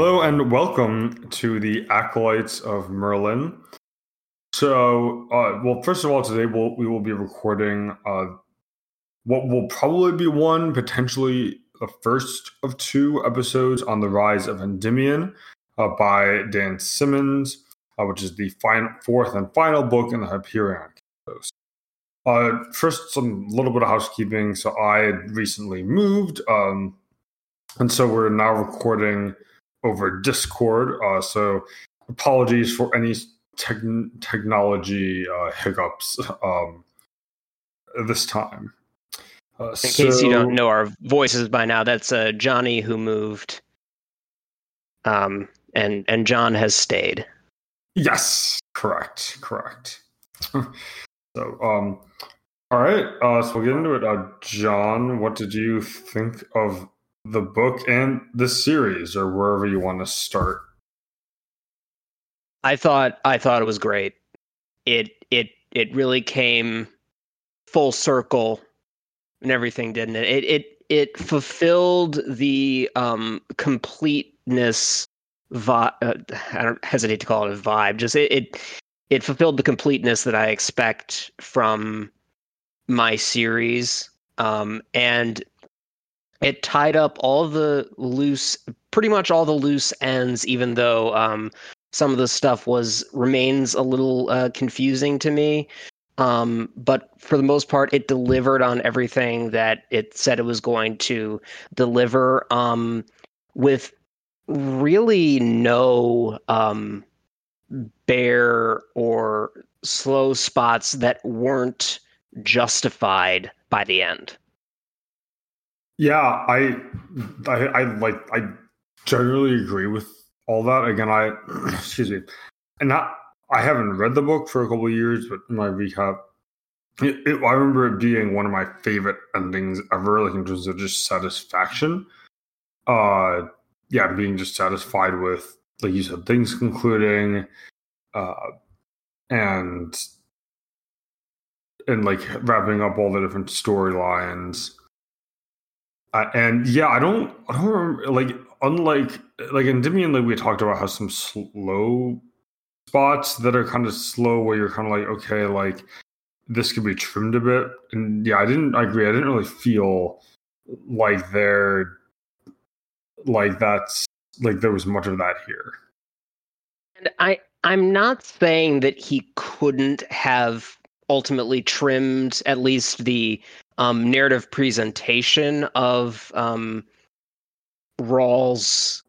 Hello and welcome to the Acolytes of Merlin. So, uh, well, first of all, today we'll, we will be recording uh, what will probably be one, potentially the first of two episodes on the rise of Endymion uh, by Dan Simmons, uh, which is the final, fourth and final book in the Hyperion. Uh, first, some little bit of housekeeping. So, I recently moved, um, and so we're now recording over Discord. Uh, so apologies for any tech- technology uh, hiccups um, this time. Uh, In so, case you don't know our voices by now, that's uh, Johnny who moved, um, and and John has stayed. Yes, correct, correct. so, um, all right, uh, so we'll get into it. Uh, John, what did you think of the book and the series or wherever you want to start? I thought I thought it was great. It it it really came full circle and everything, didn't it? It it it fulfilled the um completeness vibe. Uh, I don't hesitate to call it a vibe. Just it, it it fulfilled the completeness that I expect from my series. Um, and it tied up all the loose pretty much all the loose ends even though um, some of the stuff was remains a little uh, confusing to me. Um, but for the most part it delivered on everything that it said it was going to deliver um, with really no um, bare or slow spots that weren't justified by the end yeah, I, I, I like, I generally agree with all that. Again, I, excuse me, and not, I haven't read the book for a couple years, but my recap, it, it, I remember it being one of my favorite endings ever, like in terms of just satisfaction. Uh, yeah, being just satisfied with, like you said, things concluding, uh, and and like wrapping up all the different storylines uh, and yeah, I don't, I don't remember, like, unlike, like Endymion, like we talked about, has some slow spots that are kind of slow where you're kind of like, okay, like this could be trimmed a bit. And yeah, I didn't, I agree. I didn't really feel like there, like that's, like there was much of that here. And I, I'm not saying that he couldn't have ultimately trimmed at least the um, narrative presentation of um, Raul's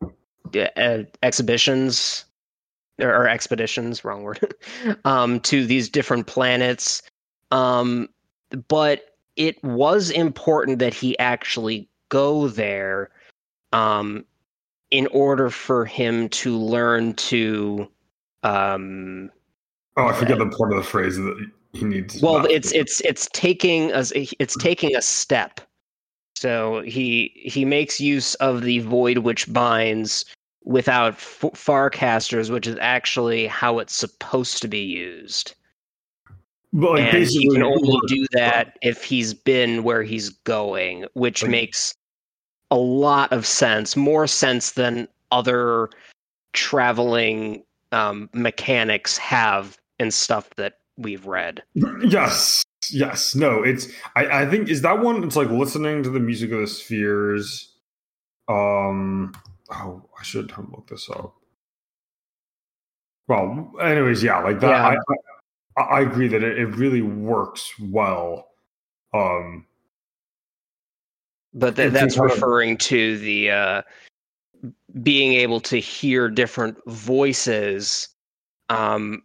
uh, exhibitions or expeditions, wrong word, um, to these different planets. Um, but it was important that he actually go there um, in order for him to learn to. Um, oh, I forget uh, the part of the phrase that he needs. Well, it's it's it's taking a it's taking a step. So he he makes use of the void which binds without f- farcasters, which is actually how it's supposed to be used. But like and he can only do that if he's been where he's going, which like, makes a lot of sense, more sense than other traveling um, mechanics have and stuff that we've read. Yes, yes. No, it's. I, I think is that one. It's like listening to the music of the spheres. Um. Oh, I should look this up. Well, anyways, yeah, like that. Yeah. I, I, I agree that it, it really works well. Um. But th- that's referring to the uh, being able to hear different voices um,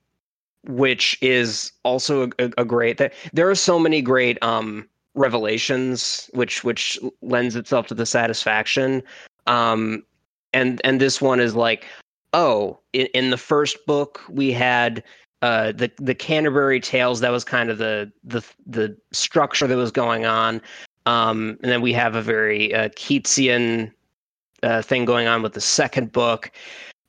which is also a, a great. There are so many great um, revelations, which which lends itself to the satisfaction. Um, and and this one is like, oh, in, in the first book we had uh, the the Canterbury Tales. That was kind of the the the structure that was going on. Um, and then we have a very uh, Keatsian uh, thing going on with the second book.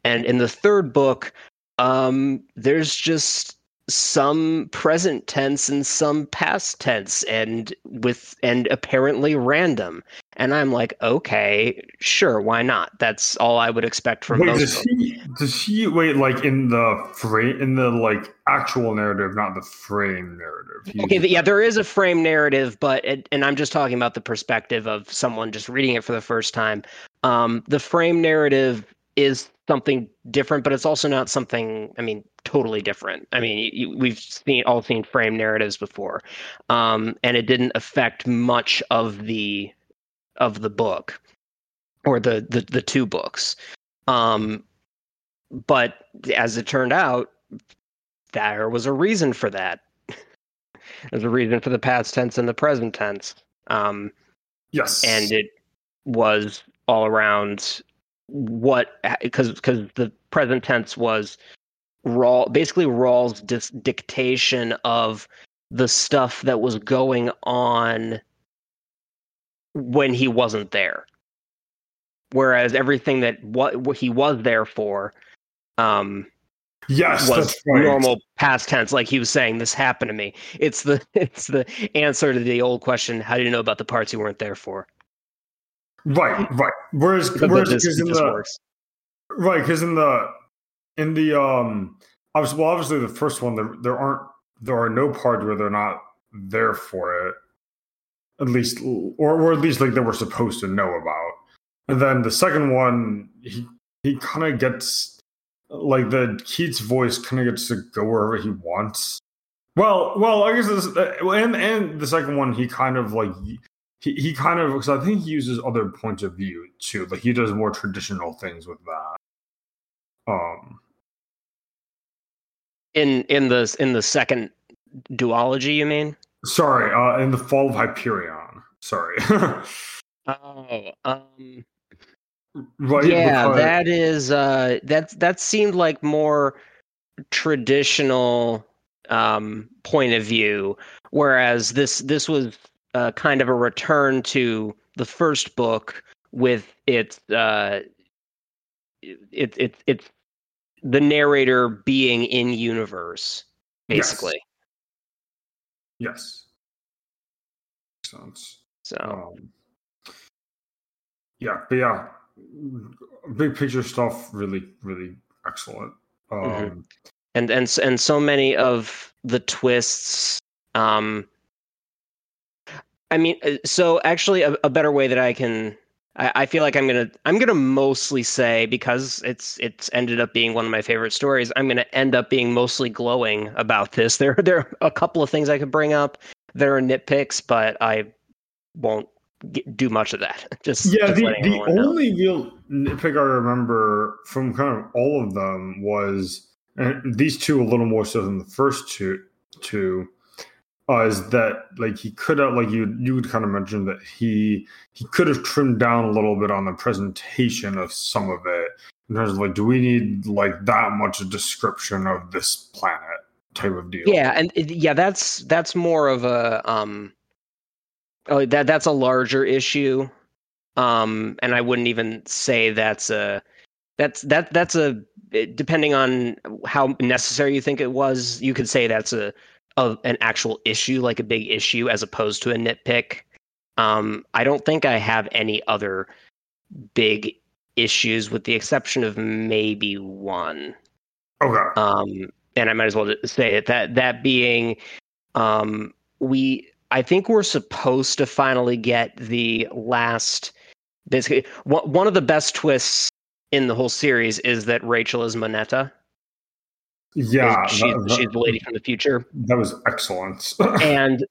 And in the third book, um, there's just some present tense and some past tense and with and apparently random and I'm like, okay, sure, why not? That's all I would expect from wait. Does he? Does he wait like in the frame in the like actual narrative, not the frame narrative? Okay, yeah, there is a frame narrative, but it, and I'm just talking about the perspective of someone just reading it for the first time. Um, the frame narrative is something different, but it's also not something. I mean, totally different. I mean, you, we've seen all seen frame narratives before, um, and it didn't affect much of the of the book or the the, the two books. Um, but as it turned out, there was a reason for that. There's a reason for the past tense and the present tense. Um, yes, and it was all around what because because the present tense was Raul basically Raul's dis- dictation of the stuff that was going on when he wasn't there. Whereas everything that what, what he was there for um yes, was right. normal past tense like he was saying this happened to me it's the it's the answer to the old question how do you know about the parts you weren't there for Right, right. Whereas, But whereas this- 'cause in the works. right, because in the in the um, obviously, well, obviously the first one there there aren't there are no parts where they're not there for it, at least, or or at least like they were supposed to know about. And then the second one, he he kind of gets like the Keats voice kind of gets to go wherever he wants. Well, well, I guess this, uh, and and the second one, he kind of like he, he kind of because I think he uses other points of view too. Like he does more traditional things with that. Um, in in the in the second duology you mean sorry, uh, in the Fall of Hyperion. Sorry, oh um right? yeah because- that is uh that that seemed like more traditional um point of view whereas this this was uh, kind of a return to the first book with its uh it it it's the narrator being in universe basically yes, makes sense. so Um, yeah, but yeah, big picture stuff really, really excellent. Um, Mhm. and and and so many of the twists um i mean uh, so actually a, a better way that i can I, I feel like i'm gonna i'm gonna mostly say because it's it's ended up being one of my favorite stories i'm gonna end up being mostly glowing about this there there are a couple of things i could bring up there are nitpicks but i won't get, do much of that just yeah, just the, the everyone know. only real nitpick I remember from kind of all of them was, and these two a little more so than the first two, two, uh, is that like he could have like you you would kind of mentioned that he he could have trimmed down a little bit on the presentation of some of it in terms of like do we need like that much description of this planet type of deal Yeah, and yeah, that's that's more of a um oh that that's a larger issue. Um and I wouldn't even say that's a that's that that's a depending on how necessary you think it was, you could say that's a, a an actual issue, like a big issue as opposed to a nitpick. Um I don't think I have any other big issues with the exception of maybe one okay um, and I might as well say it that that being, um, we I think we're supposed to finally get the last. Basically, one one of the best twists in the whole series is that Rachel is Moneta. Yeah she's, that, she's the lady from the future, that was excellent and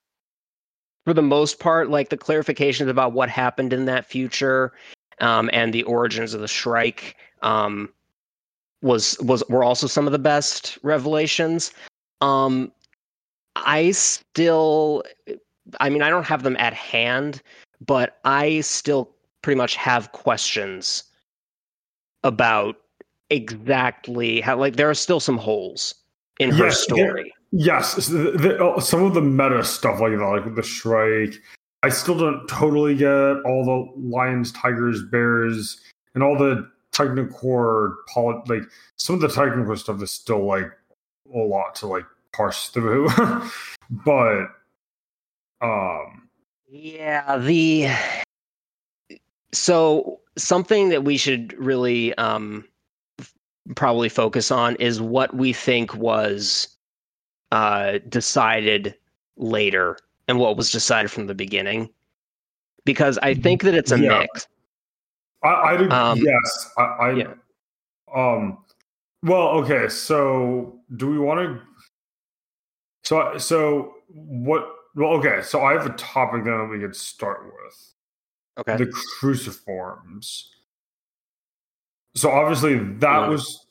for the most part, like the clarifications about what happened in that future, um, and the origins of the Shrike, um, was was were also some of the best revelations. Um, I still, I mean, I don't have them at hand, but I still pretty much have questions about exactly how. Like, there are still some holes in her Yes, there- story. Yes, uh, some of the meta stuff like that, like the Shrike, I still don't totally get all the lions, tigers, bears, and all the Technocore. Poli- like some of the Technocore stuff is still like a lot to like parse through, but um, Yeah, the so something that we should really um, probably focus on is what we think was uh, decided later and what was decided from the beginning, because I think that it's a Yeah. mix. I, I did, Um, yes. I, I yeah. um well, okay, so do we want to so so what well okay, so I have a topic that we could start with. Okay. The cruciforms. So obviously that Yeah. was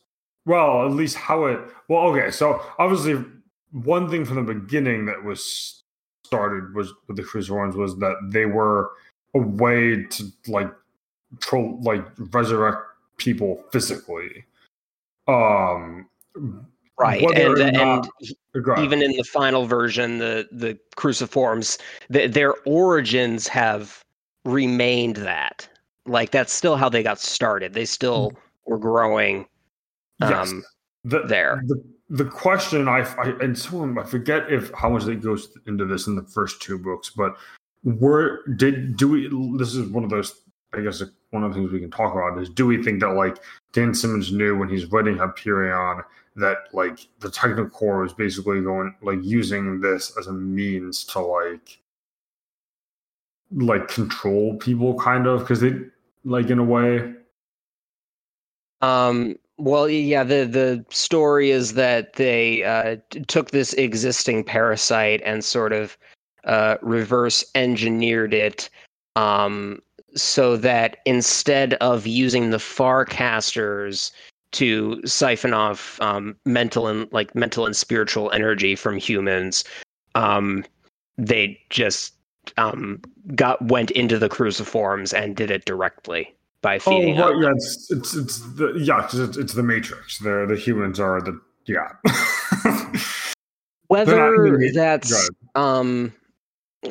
well, at least how it well, okay, so obviously one thing from the beginning that was started was with the cruciforms was that they were a way to like pro like resurrect people physically. Um right. And and ahead. even in the final version, the the cruciforms, th- their origins have remained that. Like that's still how they got started. They still were growing. Yes. Um, the, there. The, the question I, I and someone I forget if how much it goes into this in the first two books, but were did do we? This is one of those. I guess one of the things we can talk about is do we think that like Dan Simmons knew when he's writing Hyperion that like the Technocore was basically going like using this as a means to like like control people kind of because they like in a way? Um, well, yeah, the the story is that they uh, took this existing parasite and sort of uh, reverse engineered it um, so that instead of using the Farcasters to siphon off um, mental and like mental and spiritual energy from humans, um, they just um, got went into the cruciforms and did it directly by Oh, feeding right, on yeah, it's it's it's the yeah, it's, it's the Matrix. The the humans are the yeah. whether in the ma- Go that's um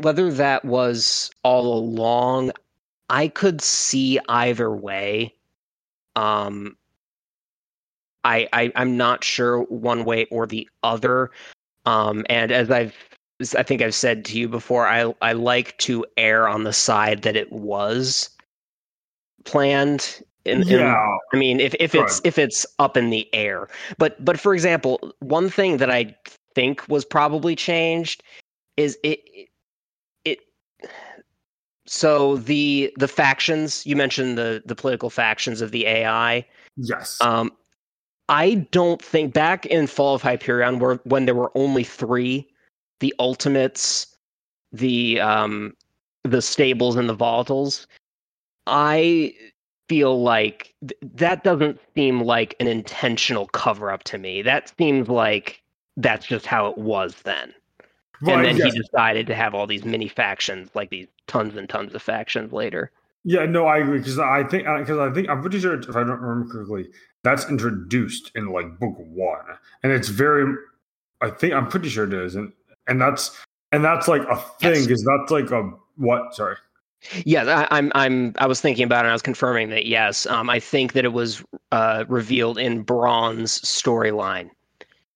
whether that was all along i could see either way. Um I, I i'm not sure one way or the other. Um and as i've i think i've said to you before i i like to err on the side that it was planned yeah, I mean, if, if it's if it's up in the air, but but for example, one thing that I think was probably changed is it it. it so the the factions you mentioned the the political factions of the AI. yes, Um, I don't think back in Fall of Hyperion, where when there were only three, the Ultimates, the um, the Stables, and the Volatiles. I feel like th- that doesn't seem like an intentional cover up to me. That seems like that's just how it was then. right, and then yes. he decided to have all these mini factions, like these tons and tons of factions later. yeah, no, I agree because I think because I think I'm pretty sure if I don't remember correctly, that's introduced in like book one, and it's very. I think I'm pretty sure it is, and and that's and that's like a thing Yes. because that's like a what? Sorry. Yeah, I, I'm. I'm. I was thinking about it. and I was confirming that. Yes, um, I think that it was uh, revealed in Brawne's storyline,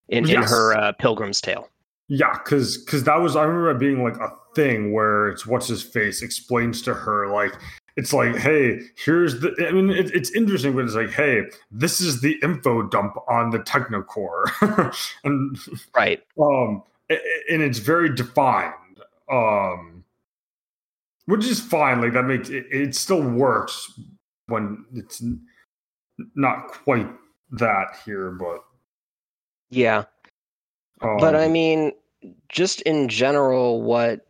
in, in her uh, Pilgrim's Tale. Yeah, because because that was I remember it being like a thing where it's what's his face explains to her like it's like hey here's the I mean it, it's interesting but it's like hey this is the info dump on the Technocore and Right. um and it's very defined um which is fine like that makes it, it still works when it's not quite that here but Yeah. um, but I mean, just in general, what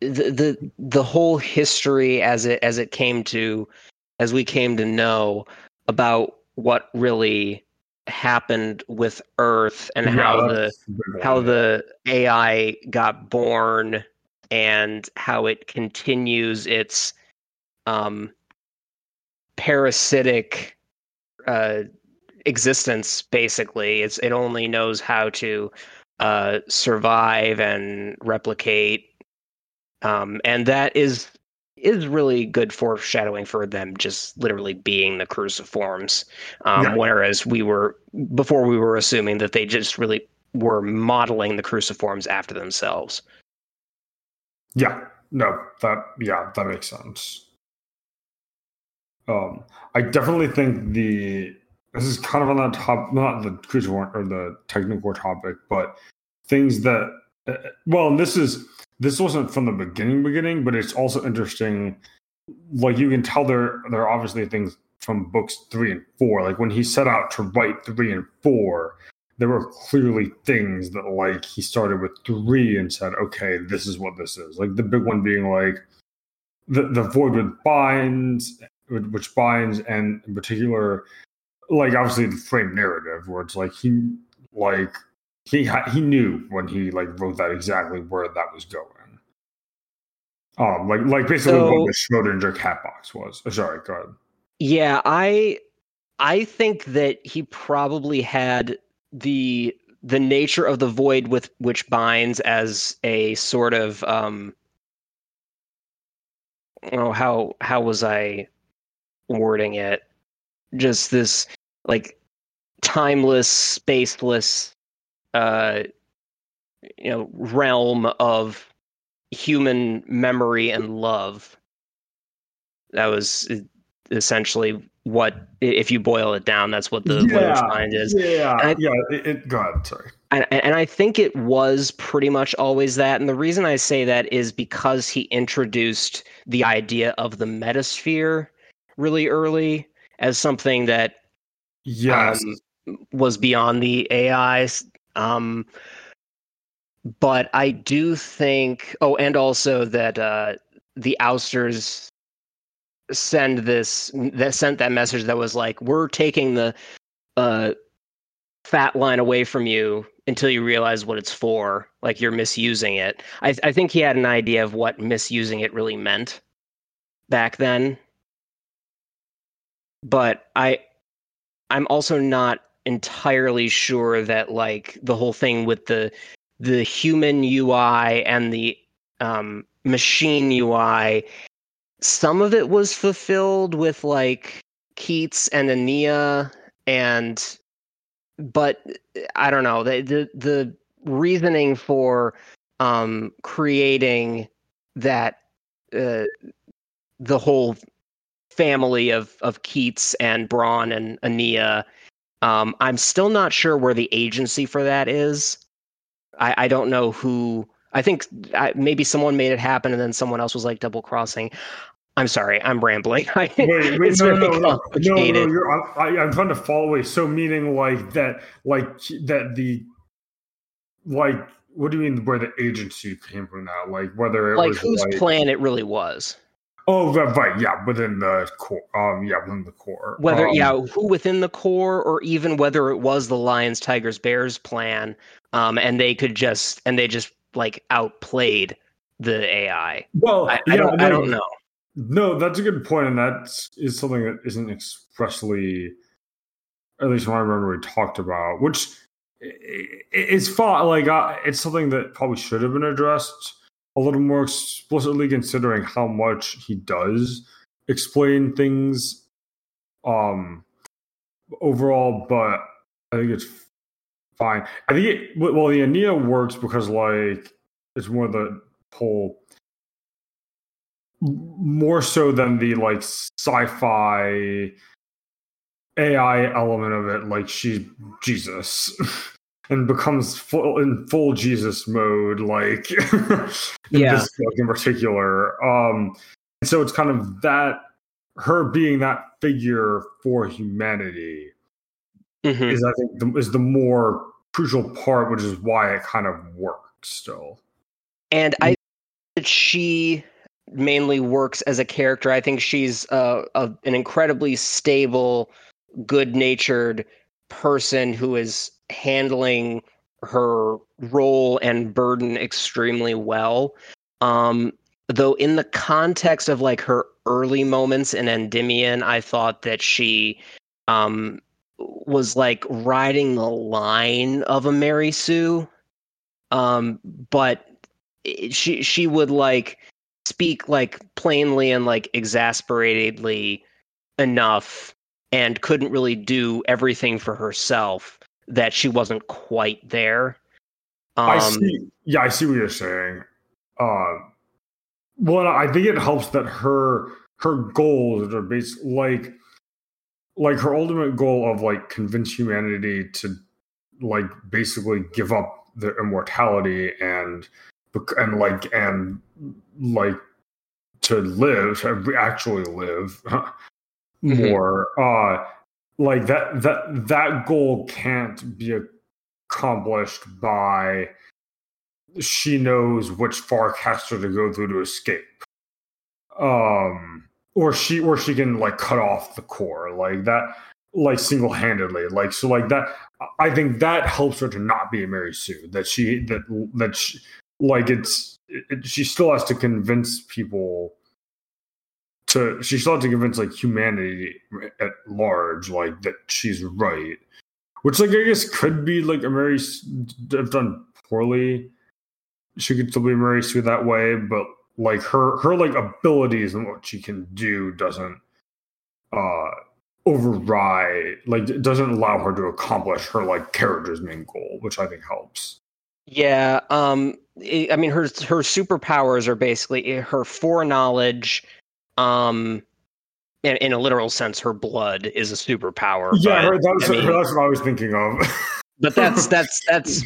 the the the whole history as it as it came to as we came to know about what really happened with Earth and yeah, how the that's a big how the AI got born and how it continues its um, parasitic uh, existence. Basically, it's it only knows how to uh, survive and replicate, um, and that is is really good foreshadowing for them just literally being the cruciforms. Um, Yeah. Whereas we were before we were assuming that they just really were modeling the cruciforms after themselves. Yeah, no, that yeah, that makes sense. Um, I definitely think the this is kind of on that top, not the war or the technical topic, but things that well, and this is this wasn't from the beginning, beginning, but it's also interesting. Like you can tell there there are obviously things from books three and four. Like when he set out to write three and four, there were clearly things that like he started with three and said, okay, this is what this is. Like the big one being like the the void with binds, which binds, and in particular, like obviously the frame narrative, where it's like he like he he knew when he like wrote that exactly where that was going. Um, like like basically so, what the Schrodinger cat box was. Oh, sorry, go ahead. Yeah, I I think that he probably had the the nature of the void with which binds as a sort of um oh how how was I wording it? Just this like timeless, spaceless uh you know realm of human memory and love. That was essentially what if you boil it down that's what the yeah, mind is. yeah I, yeah it, it go ahead sorry. And, and i think it was pretty much always that and the reason i say that is because he introduced the idea of the metasphere really early as something that yes. um, was beyond the ais um, but i do think oh and also that uh, the ousters send this that sent that message that was like we're taking the uh fat line away from you until you realize what it's for like you're misusing it. I i think he had an idea of what misusing it really meant back then. But i i'm also not entirely sure that like the whole thing with the the human ui and the um machine ui some of it was fulfilled with like Keats and Aenea and but I don't know the the, the reasoning for um, creating that uh, the whole family of of Keats and Brawne and Aenea. Um, I'm still not sure where the agency for that is. I, I don't know who. I think I, maybe someone made it happen, and then someone else was like double crossing. I'm sorry, I'm rambling. wait, wait, no, no, no, no, no, no, I, I'm trying to follow away. So meaning like that, like that the, like, what do you mean where the agency came from now? Like whether it like was whose like, plan it really was. Oh, right, right, yeah, within the core. Um, yeah, within the core. Whether um, yeah, who within the core, or even whether it was the Lions, Tigers, Bears plan, um, and they could just and they just like outplayed the AI. Well, I, yeah, I don't, no, I don't know. No, that's a good point, and that is something that isn't expressly, at least when I remember, we talked about, which is fine. Like uh, it's something that probably should have been addressed a little more explicitly, considering how much he does explain things. Um, overall, but I think it's fine. I think it well, the Aenea works because like it's more the whole more so than the like sci-fi AI element of it, like she's Jesus. and becomes full in full Jesus mode, like in yeah. this book in particular. Um, so it's kind of that her being that figure for humanity mm-hmm. is, I think, the, is the more crucial part, which is why it kind of works still. And I that she mainly works as a character. I think she's uh, a, an incredibly stable, good natured person who is handling her role and burden extremely well. Um, though, in the context of like her early moments in Endymion, I thought that she um, was like riding the line of a Mary Sue. Um, but she she would like speak like plainly and like exasperatedly enough and couldn't really do everything for herself that she wasn't quite there. Um, I see. Yeah, I see what you're saying. Uh, well, I think it helps that her her goals are based like like her ultimate goal of like convince humanity to like basically give up their immortality and and like and like to live to actually live Mm-hmm. more uh like that that that goal can't be accomplished by she knows which farcaster to go through to escape. Um or she or she can like cut off the core like that like single-handedly like so like that i think that helps her to not be a mary sue that she that that she, like it's it, she still has to convince people to she still has to convince like humanity at large like that she's right which like i guess could be like a mary have done poorly she could still be mary sue that way but like her her like abilities and what she can do doesn't uh override like it doesn't allow her to accomplish her like character's main goal which i think helps. Yeah, um, i I mean, her her superpowers are basically eh, her foreknowledge, um, in, in a literal sense, her blood is a superpower. yeah but, I mean- that's what i was thinking of but that's that's that's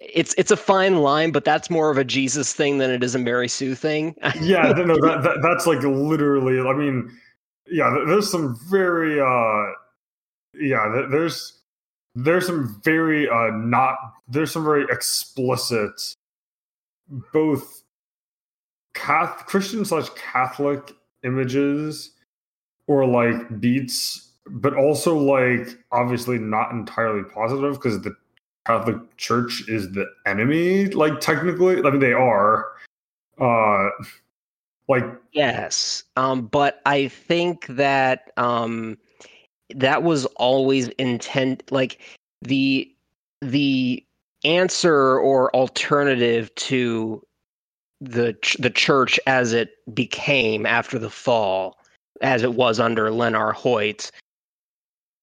it's it's a fine line, but that's more of a Jesus thing than it is a Mary Sue thing. yeah no that, that that's like literally i mean yeah there's some very uh yeah there's there's some very uh not there's some very explicit both christian slash catholic images or like beats but also like obviously not entirely positive because the catholic church is the enemy like technically i mean they are uh like Yes. Um, but I think that um, that was always intent like the the answer or alternative to the ch- the church as it became after the fall, as it was under Lenar Hoyt,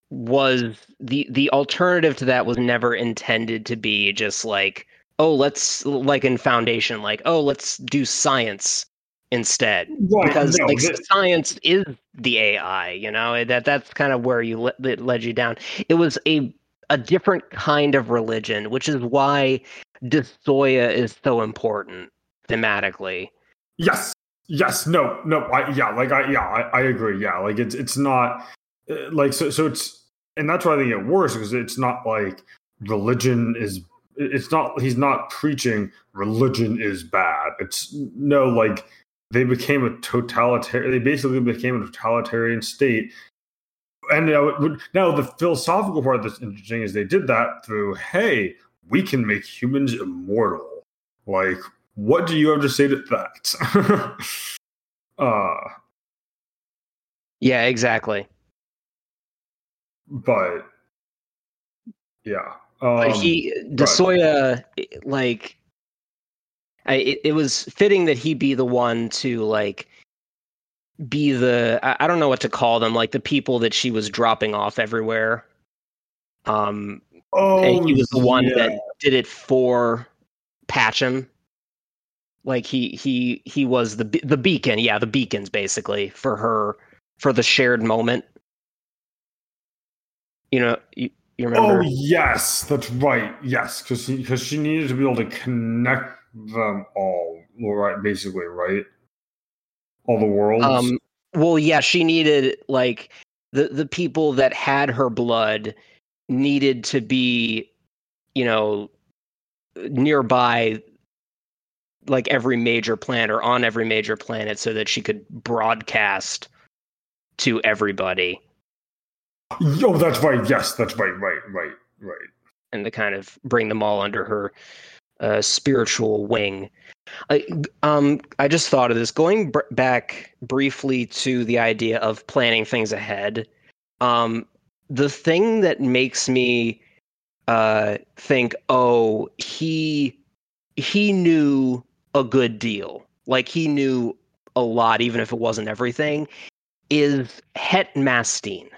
was the the alternative to that was never intended to be just like oh let's like in foundation like oh let's do science instead. Right, because no, like th- science is the AI, you know? That that's kind of where you le- it led you down. It was a a different kind of religion, which is why de Soya is so important thematically. Yes. Yes. No. No. I, yeah. Like I. Yeah. I, I agree. Yeah. Like it's it's not uh, like so. So it's and that's why I think it works because it's not like religion is. It's not. He's not preaching religion is bad. It's no like they became a totalitarian. They basically became a totalitarian state. And now, now the philosophical part that's interesting is they did that through hey, we can make humans immortal. Like what do you have to say to that? uh, Yeah, exactly. but yeah, um, But he de Soya like I, it, it was fitting that he be the one to like be the I, I don't know what to call them like the people that she was dropping off everywhere um oh, and he was the one yeah. that did it for Pacem. Like he he he was the the beacon, yeah, the beacons basically for her for the shared moment. You know, you, you remember? Oh yes, that's right. Yes, because because she needed to be able to connect them all, right? Basically, right? All the worlds. um, well, yeah, she needed like the the people that had her blood needed to be, you know, nearby like every major planet or on every major planet so that she could broadcast to everybody oh, that's right. Yes, that's right. Right. Right. Right. and to kind of bring them all under her uh, spiritual wing. I, um, I just thought of this going br- back briefly to the idea of planning things ahead. Um, the thing that makes me uh, think, oh, he he knew a good deal, like he knew a lot, even if it wasn't everything, is Het Masteen.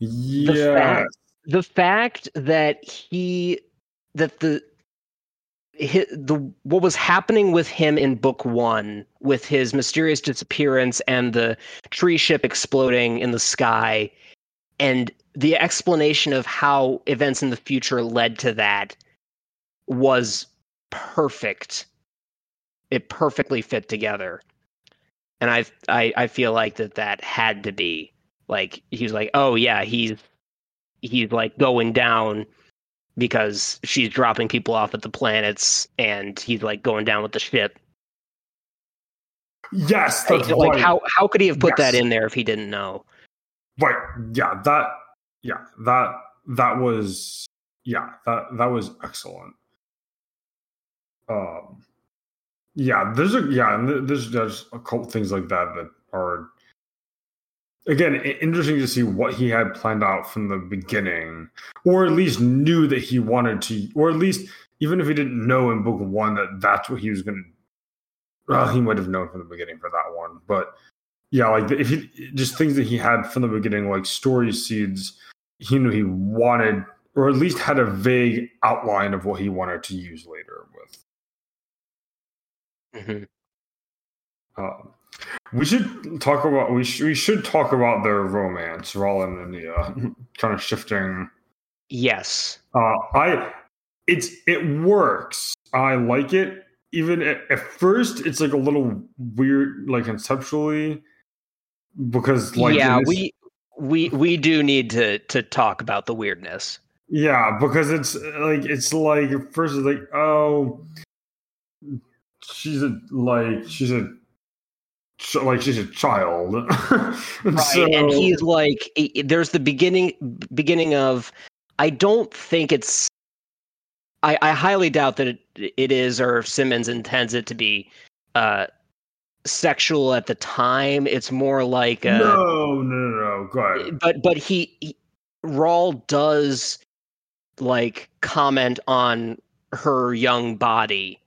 Yeah. fact- the fact that he that the hi the what was happening with him in book one with his mysterious disappearance and the tree ship exploding in the sky and the explanation of how events in the future led to that was perfect it perfectly fit together and I, I i feel like that that had to be like he's like oh yeah he's he's like going down because she's dropping people off at the planets and he's like going down with the ship Yes, that's like right. how how could he have put that in there if he didn't know Right. Yeah, that yeah, that that was yeah, that that was excellent. Um yeah, there's a yeah, and there's there's couple things like that that are again interesting to see what he had planned out from the beginning or at least knew that he wanted to or at least even if he didn't know in book 1 that that's what he was going to well, he might have known from the beginning for that one, but yeah, like if he just things that he had from the beginning, like story seeds, he knew he wanted, or at least had a vague outline of what he wanted to use later with. Mhm. Um, we should talk about we, sh- we should talk about their romance, Rollin and the uh, kind of shifting. yes Uh, I it's it works. I like it. Even at, at first, it's like a little weird, like conceptually, because like yeah this- we we we do need to to talk about the weirdness Yeah, because it's like it's like first it's like oh, she's a like she's a like she's a child, And right so- and he's like there's the beginning beginning of i don't think it's i i highly doubt that it, it is or simmons intends it to be uh sexual at the time. It's more like uh no, no, no, no, go ahead. but but he, he Raul does like comment on her young body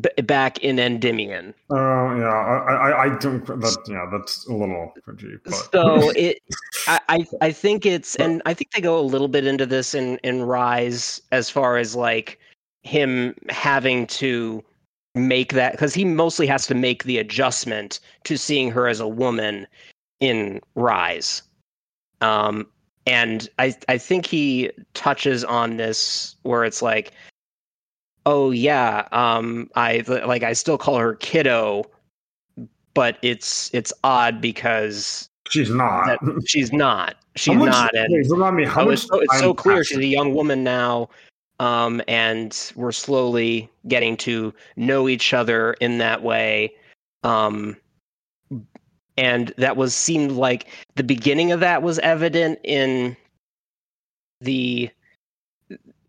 b- back in Endymion. Oh yeah, I, I, I don't. That yeah, that's a little cringy. But. So it, I, I, I think it's, and I think they go a little bit into this in in Rise as far as like him having to make that because he mostly has to make the adjustment to seeing her as a woman in Rise. Um, and I I think he touches on this where it's like, oh yeah, um, I like I still call her kiddo, but it's it's odd because she's not. she's not. She's much- not, and wait, remind me how much? it's so, it's so clear she's a young woman now, um, and we're slowly getting to know each other in that way. Um, and that was seemed like the beginning of that was evident in the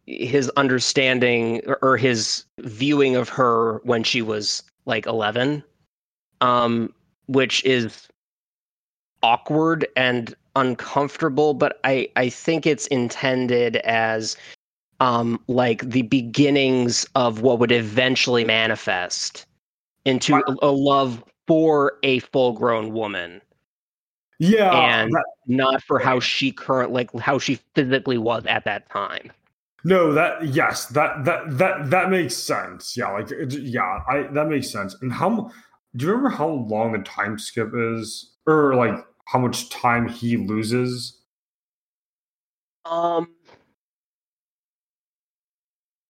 his understanding or, his viewing of her when she was like 11 um which is awkward and uncomfortable but i i think it's intended as um like the beginnings of what would eventually manifest into a, a love for a full grown woman. Yeah, and that- not for how she current like how she physically was at that time No, that yes, that that that that makes sense. Yeah, like yeah, I that makes sense. And how do you remember how long the time skip is, or like how much time he loses? Um,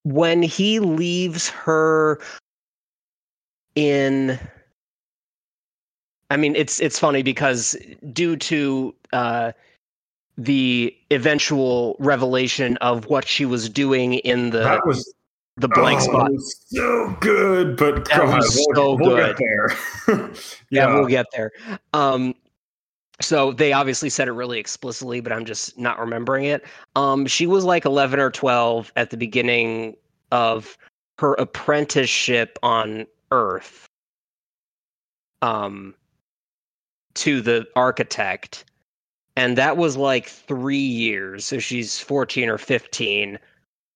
when he leaves her in, I mean, it's it's funny because due to uh, the eventual revelation of what she was doing in the that was the blank oh, spot. was so good, but That God, was we'll, so we'll good. get there. yeah, we'll get there. Um, so they obviously said it really explicitly, but I'm just not remembering it. Um, she was like 11 or 12 at the beginning of her apprenticeship on Earth. Um, to the architect, and that was like three years. So she's 14 or 15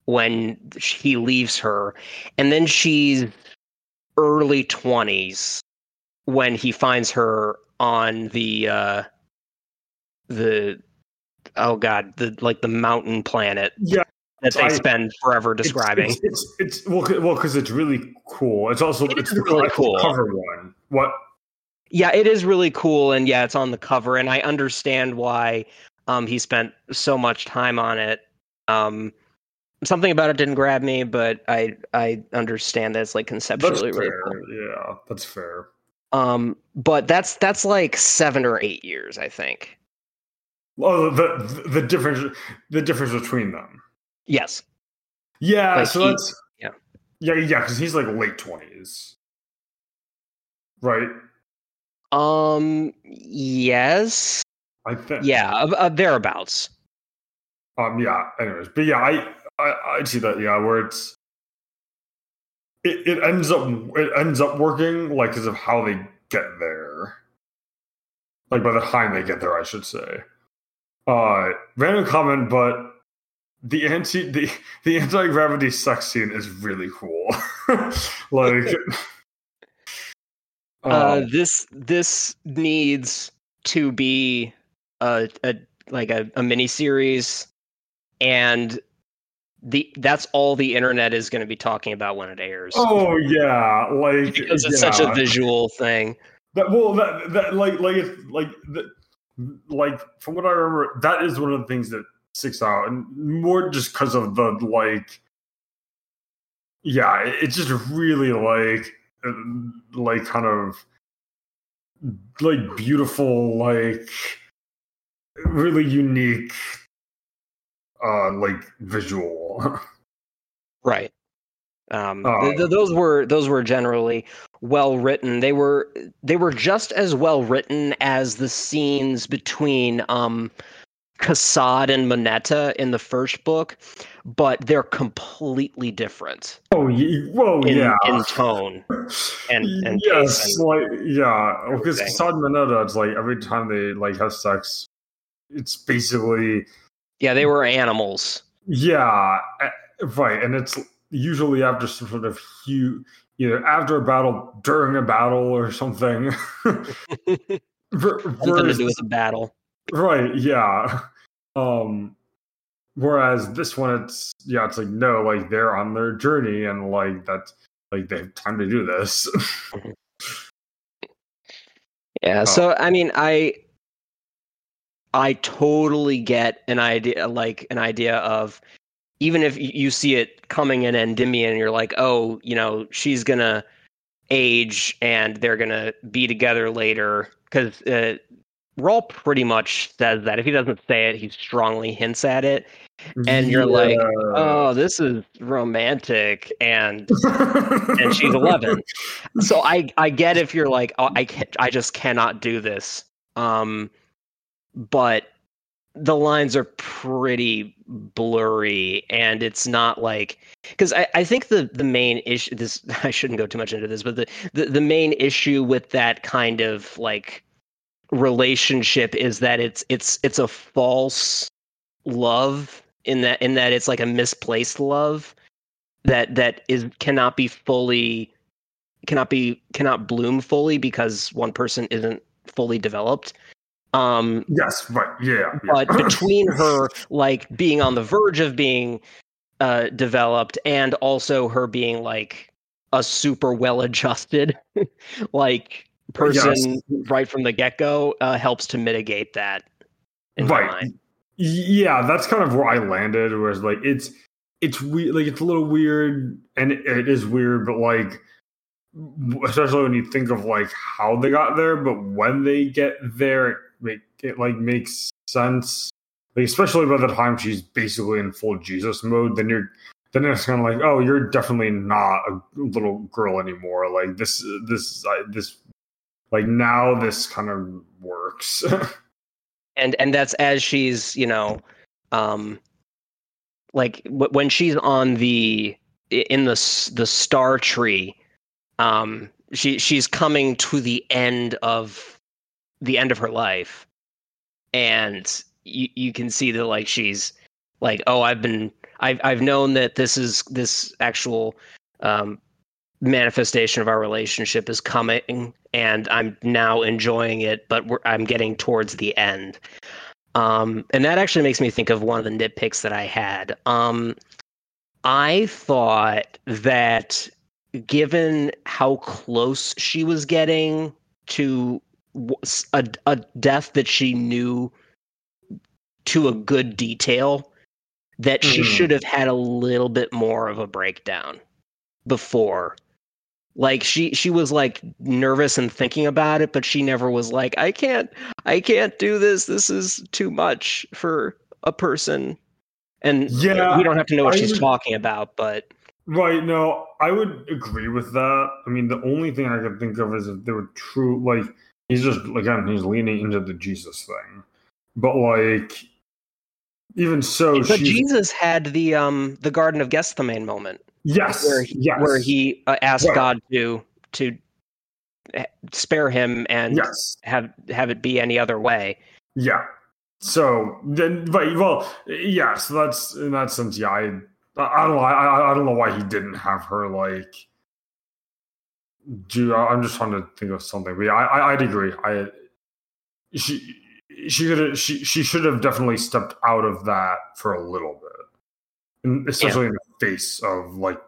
when he leaves her, and then she's early 20s when he finds her on the uh the oh god the like the mountain planet Yeah, that they I- spend forever describing. It's, it's, it's well, well, because it's really cool. It's also It it's really cool. cover one. What? Yeah, it is really cool, and yeah, it's on the cover, and I understand why um, he spent so much time on it. Um, something about it didn't grab me, but I I understand that it's like That's conceptually really fair. cool. Yeah, that's fair. Um, but that's that's like seven or eight years, I think. Oh, the the, the difference the difference between them. Yes. Yeah, Like so he- that's yeah. yeah, yeah, because he's like late twenties, right? Um. Yes. I think. Yeah. Uh, uh, thereabouts. Um. Yeah. Anyways, but yeah, I I I see that. Yeah, where it's it, it ends up it ends up working like because of how they get there. Like by the time they get there, I should say. Uh, random comment, but the anti the the anti gravity sex scene is really cool. like. uh, um, this this needs to be a, a like a, a mini series, and the that's all the internet is going to be talking about when it airs. oh yeah, like because it's such a visual thing. That well, that that like like it's like that like from what I remember, that is one of the things that sticks out, and more just because of the like, yeah, it- it's just really like uh, like kind of like beautiful, like really unique, uh, like visual. Right. Um, Oh. th- th- those were those were generally well written. They were they were just as well written as the scenes between um, Kassad and Moneta in the first book, but they're completely different oh, whoa, in, yeah. in tone. and- and yes, and like yeah, because. Kassad and Moneta, it's like every time they like have sex, it's basically Yeah, they were animals. yeah, eh, right, and it's usually after some sort of huge, either after a battle, during a battle, or something. Ver- Something to do with the battle. Right, yeah. Um, whereas this one, it's yeah, it's like no, like they're on their journey, and like that's like they have time to do this. Yeah, Oh. so I mean, I I totally get an idea like an idea of even if you see it coming in Endymion, you're like, oh, you know, she's gonna age and they're gonna be together later because uh, Raul pretty much says that. If he doesn't say it, he strongly hints at it. And you're like, Oh, this is romantic, and and she's 11. so I I get if you're like oh, I can't, I just cannot do this. Um but the lines are pretty blurry and it's not like because I, I think the the main issue this I shouldn't go too much into this but the, the the main issue with that kind of like relationship is that it's it's it's a false love in that in that it's like a misplaced love that that is cannot be fully cannot be cannot bloom fully because one person isn't fully developed um Yes, right. Yeah. yeah. but between her like being on the verge of being uh developed and also her being like a super well adjusted like person Yes. right from the get-go uh helps to mitigate that right. Yeah, that's kind of where I landed. Whereas like it's it's weird, like it's a little weird, and it, it is weird, but like especially when you think of like how they got there, but when they get there, it make it like makes sense. Like especially by the time she's basically in full Jesus mode, then you're then it's kind of like, oh, you're definitely not a little girl anymore. Like this, this, uh, this, like now this kind of works. and and that's as she's you know um like w- when she's on the in the the star tree um she she's coming to the end of the end of her life and you you can see that like she's like oh i've been i've i've known that this is this actual um manifestation of our relationship is coming and i'm now enjoying it but we're, i'm getting towards the end. Um and that actually makes me think of one of the nitpicks that i had. Um I thought that given how close she was getting to a, a death that she knew to a good detail, that she mm. should have had a little bit more of a breakdown before like she she was like nervous and thinking about it but she never was like i can't i can't do this. This is too much for a person. And yeah we don't have to know what I she's would, talking about but right no i would agree with that. I mean the only thing i could think of is if they were true like he's just again he's leaning into the jesus thing. But like even so but jesus had the um the garden of gethsemane moment Yes, where he, yes. where he uh, asked right. God to to spare him and yes. have have it be any other way. Yeah. So then, but well, yes, that's in that sense. Yeah, I I don't know. I I don't know why he didn't have her like. Do I'm just trying to think of something. But yeah, I I'd agree. I she she could she she should have definitely stepped out of that for a little bit, especially yeah. in the face of like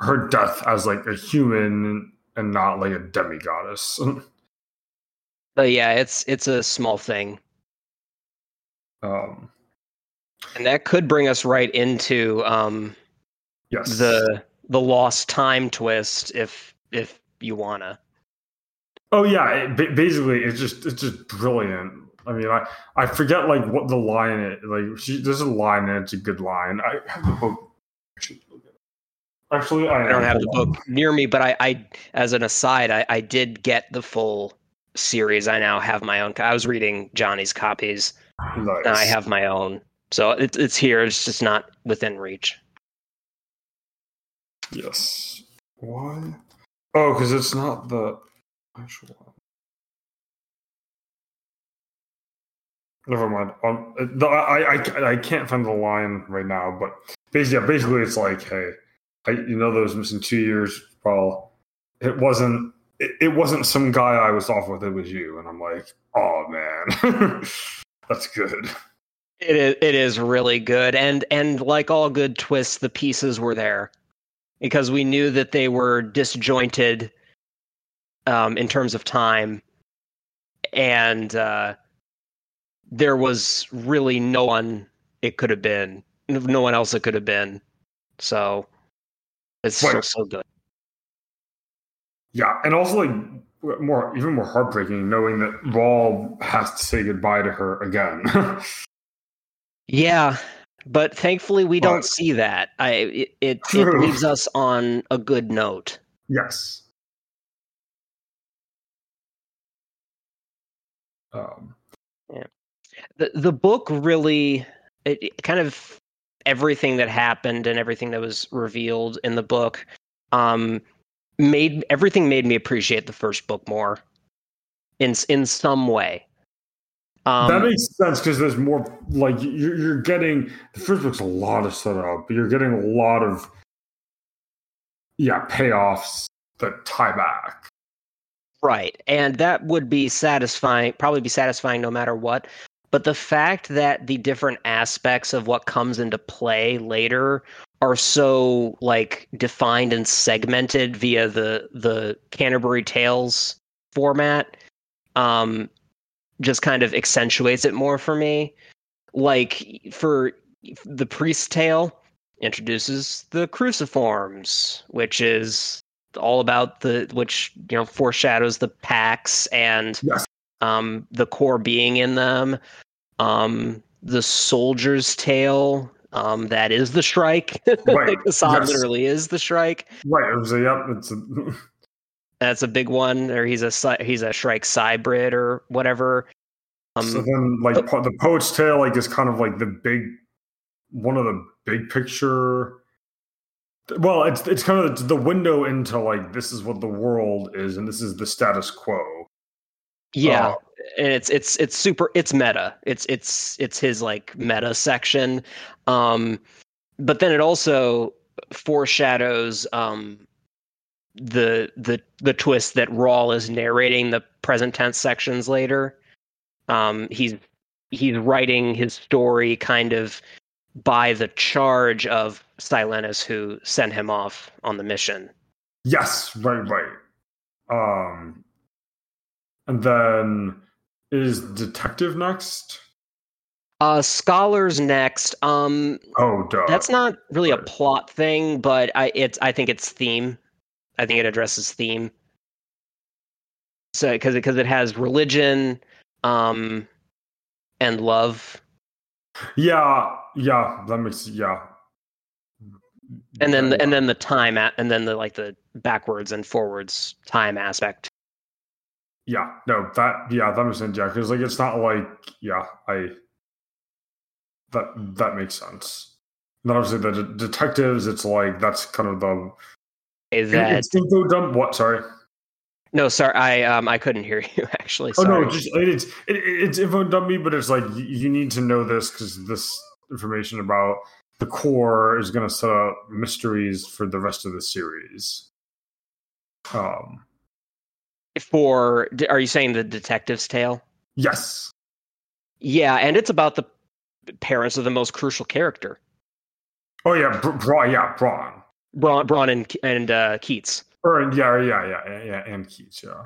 her death as like a human and not like a demigoddess. but yeah, it's it's a small thing. Um and that could bring us right into um yes. the the lost time twist if if you wanna. Oh yeah, it, basically it's just it's just brilliant. I mean, I I forget like what the line is. Like she, there's a line and it's a good line. I have the book Actually, I, I don't have the book near me, but I, I as an aside, I, I did get the full series. I now have my own. I was reading Johnny's copies. Nice. And I have my own, so it's it's here. It's just not within reach. Yes. Why? Oh, because it's not the actual. Never mind. Um, the, I, I I can't find the line right now, but basically, yeah, basically, it's like, hey, I, you know, those missing two years. Well, it wasn't. It, it wasn't some guy I was off with. It was you, and I'm like, oh man, that's good. It is. It is really good, and and like all good twists, the pieces were there because we knew that they were disjointed um, in terms of time, and uh, there was really no one it could have been, no one else it could have been. So it's right. so so good. Yeah, and also like more even more heartbreaking knowing that Raul has to say goodbye to her again. yeah, but thankfully we but, don't see that. I it it, it leaves us on a good note. Yes. Um, yeah. The the book really it, it kind of everything that happened and everything that was revealed in the book um, made everything made me appreciate the first book more in in some way. Um, that makes sense because there's more like you're, you're getting the first book's a lot of setup, but you're getting a lot of yeah payoffs that tie back. Right, and that would be satisfying. Probably be satisfying no matter what but the fact that the different aspects of what comes into play later are so like defined and segmented via the the Canterbury Tales format um just kind of accentuates it more for me like for the priest tale introduces the cruciforms which is all about the which you know foreshadows the Pax and yes um, the core being in them. Um, the soldier's tale, um, that is the Shrike. Right. the song yes. literally is the Shrike. Right. It was a, yep. It's a... That's a big one. Or he's a he's a Shrike cybrid or whatever. Um, so then, like but, the poet's tale, like is kind of like the big one of the big picture. Well, it's it's kind of the window into like this is what the world is, and this is the status quo. Yeah. Uh, and it's it's it's super it's meta. It's it's it's his like meta section. Um but then it also foreshadows um the the the twist that Raul is narrating the present tense sections later. Um he's he's writing his story kind of by the charge of Silenus who sent him off on the mission. Yes, right, right. Um, and then is detective next? Uh, scholars next. Um, Oh, duh. that's not really a plot thing, but I it's I think it's theme. I think it addresses theme. So because because it has religion, um, and love, yeah, yeah. That makes yeah. and then the, and then the time at, and then the like the backwards and forwards time aspect. Yeah, no, that yeah, that makes sense. Yeah, because like it's not like yeah, I that that makes sense. And then obviously the de- detectives, it's like that's kind of the is That it's info dump. What? Sorry. no, sorry, I um I couldn't hear you actually. Oh no, just it's it, it's info dummy, but it's like you, you need to know this because this information about the core is going to set up mysteries for the rest of the series. Um. For are you saying the detective's tale? Yes. Yeah, and it's about the parents of the most crucial character, Oh yeah, Br- Brawne. Yeah, Brawne. Brawne, Brawne and and uh, Keats. Or yeah, yeah, yeah, yeah, and Keats. Yeah.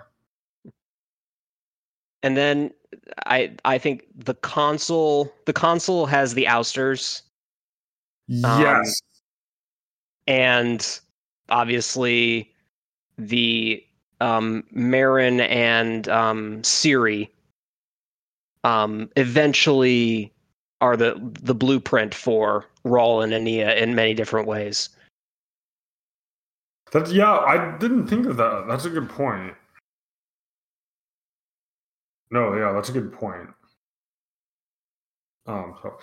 And then I I think the Consul the Consul has the ousters Um, Yes. and obviously the um Merin and um Siri um eventually are the the blueprint for Raul and Aenea in many different ways. Yeah, I didn't think of that. That's a good point. No, yeah, that's a good point. Um, so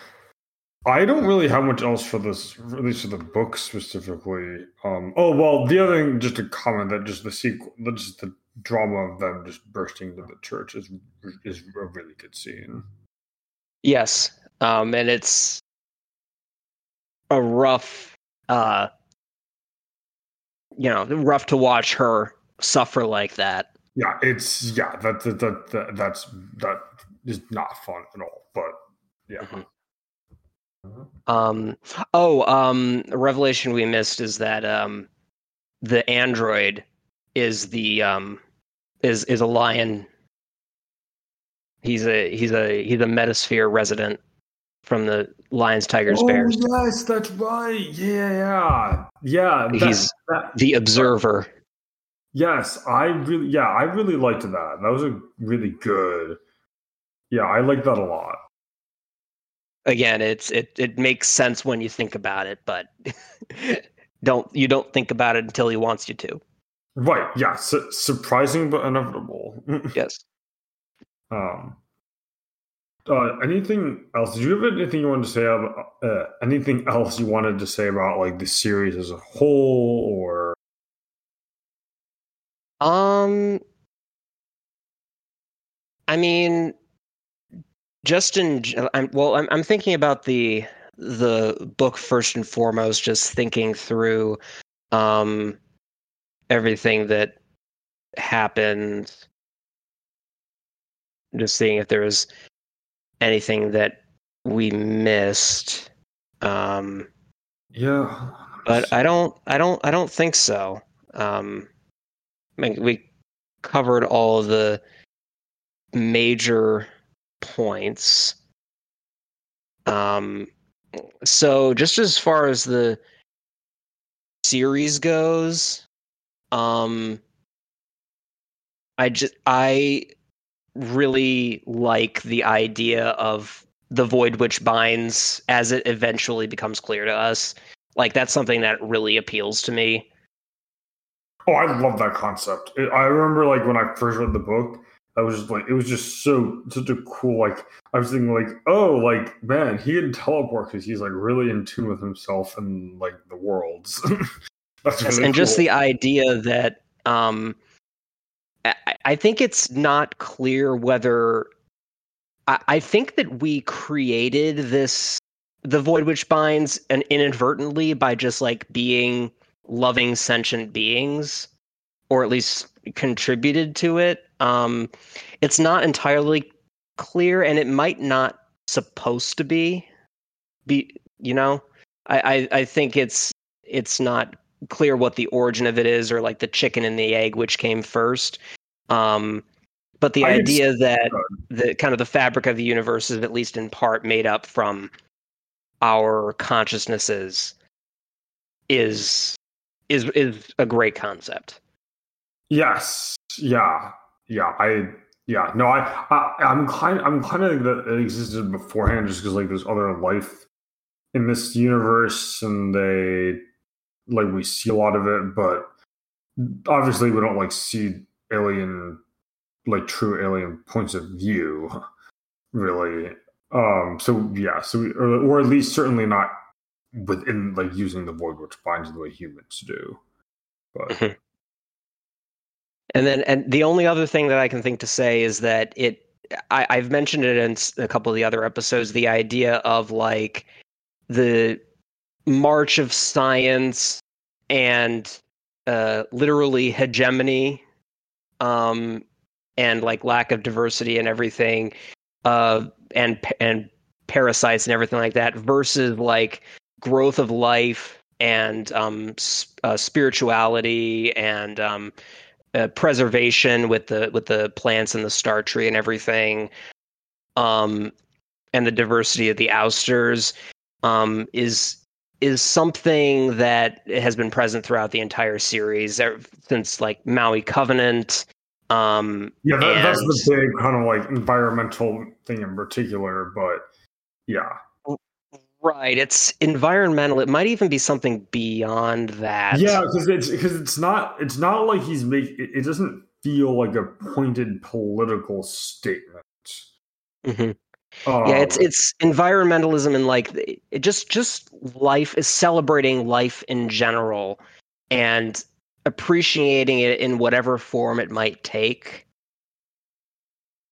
I don't really have much else for this, at least for the book specifically. Um, oh well, the other thing, just a comment that just the sequel, that just the drama of them just bursting into the church is is a really good scene. Yes. Um and it's a rough uh you know, rough to watch her suffer like that. Yeah, it's yeah, that that that, that that's that is not fun at all. But. Um oh, um revelation we missed is that um the android is the um is is a lion. He's a he's a he's a metasphere resident from the lions, tigers, bears. Oh yes, that's right. Yeah, yeah, yeah. He's- that- The observer. yes, I really, yeah, I really liked that. That was a really good. Yeah, I like that a lot. Again, it's it it makes sense when you think about it, but don't you don't think about it until he wants you to. Right. Yeah. Su- surprising but inevitable. Yes. um. Uh, anything else? Did you have anything you wanted to say about uh, anything else you wanted to say about like the series as a whole, or Um, I mean, just in g- I'm well, I'm I'm thinking about the the book first and foremost. Just thinking through, um, everything that happened. Just seeing if there was anything that we missed. Um, yeah? but I don't, I don't, I don't think so. Um, I mean, we covered all the major points. Um, so just as far as the series goes, um, I just I really like the idea of the void which binds as it eventually becomes clear to us. Like that's something that really appeals to me. Oh, I love that concept. I remember like when I first read the book, I was just like, it was just so such a cool like. I was thinking like, oh, like man, he can teleport because he's like really in tune with himself and like the worlds. That's Yes, really and just the idea that um, I, I think it's not clear whether I, I think that we created this the void which binds and inadvertently by just like being loving sentient beings or at least contributed to it. Um it's not entirely clear and it might not supposed to be be you know? I, I i think it's it's not clear what the origin of it is or like the chicken and the egg which came first. Um but the I idea that. the kind of the fabric of the universe is at least in part made up from our consciousnesses is is is a great concept Yes. Yeah. Yeah. I. Yeah. No. I. I I'm kind. I'm kind of that it existed beforehand, just because like there's other life in this universe, and they like we see a lot of it, but obviously we don't like see alien, like true alien points of view, really. Um. So yeah. So we, or, or at least certainly not within like using the void, which binds the way humans do. But Mhm. And then, and the only other thing that I can think to say is that it, I, I've mentioned it in a couple of the other episodes, the idea of like the march of science and uh, literally hegemony, um, and like lack of diversity and everything, uh, and and parasites and everything like that, versus like growth of life and um, uh, spirituality and um, uh, preservation with the with the plants and the star tree and everything, um, and the diversity of the ousters um, is is something that has been present throughout the entire series since like Maui Covenant. Um, Yeah, that, that's the big kind of like environmental thing in particular, but yeah. Right, it's environmental. It might even be something beyond that. Yeah, because it's because it's not it's not like he's making it, doesn't feel like a pointed political statement. Mhm. Um, yeah it's it's environmentalism and like it just just life is celebrating life in general and appreciating it in whatever form it might take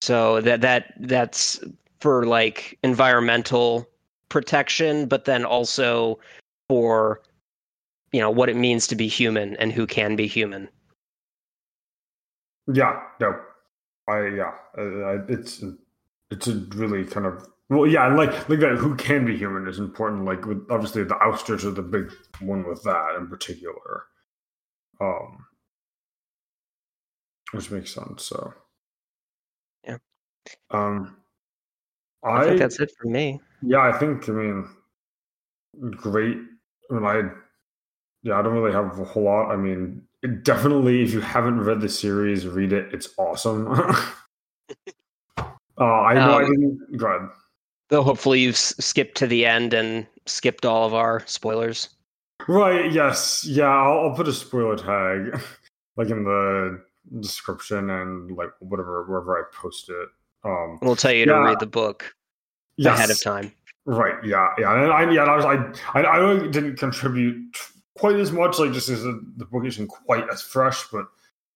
so that that that's for like environmental protection but then also for you know what it means to be human and who can be human yeah, no, I yeah, uh, I- it's it's a really kind of well, yeah, and like like that. Who can be human is important. Like with obviously the ousters are the big one with that in particular, um, which makes sense. So Yeah. um, i, think that's it for me Yeah, I think I mean great. I mean, I yeah, I don't really have a whole lot. I mean, it definitely, if you haven't read the series, read it. It's awesome. uh, I know I Um, didn't. Go ahead. though hopefully you've skipped to the end and skipped all of our spoilers Right. Yes. Yeah. I'll, I'll put a spoiler tag, like in the description and like whatever wherever I post it. Um. We'll tell you to Yeah. read the book Yes. ahead of time. Right. Yeah. Yeah. And I, yeah, I was, I, I, I didn't contribute quite as much, like just as the, the book isn't quite as fresh, but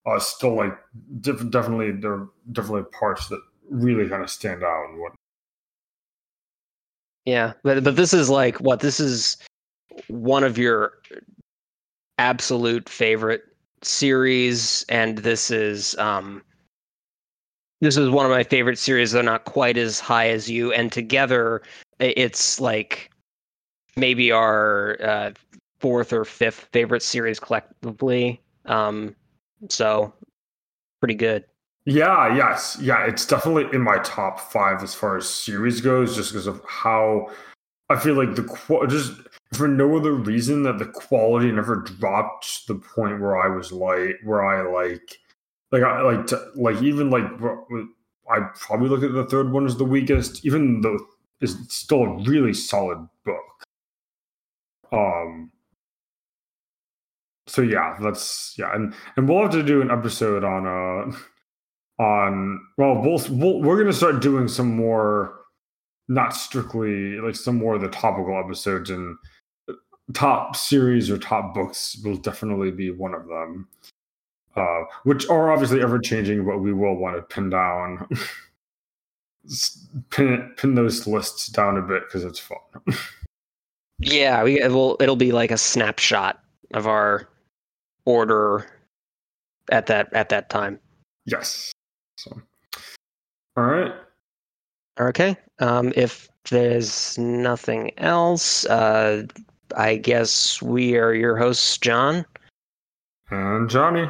uh, still like diff- definitely there are definitely parts that really kind of stand out and what. Yeah, but but this is like what this is one of your absolute favorite series, and this is um this is one of my favorite series. They're not quite as high as you, and together it's like maybe our uh, fourth or fifth favorite series collectively. Um, so pretty good. Yeah. Yes. Yeah. It's definitely in my top five as far as series goes, just because of how I feel like the just for no other reason that the quality never dropped to the point where I was like where I like like I like to, like even like I probably look at the third one as the weakest, even though it's still a really solid book. Um. So yeah, that's yeah, and and we'll have to do an episode on uh on well we'll, we'll we're gonna start doing some more not strictly like some more of the topical episodes and top series or top books will definitely be one of them uh which are obviously ever changing but we will want to pin down pin pin those lists down a bit because it's fun Yeah, we it will it'll be like a snapshot of our order at that at that time. yes so all right Okay. Um, if there's nothing else, uh, I guess we are your hosts, John. And Johnny